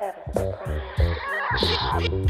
ever surprised you?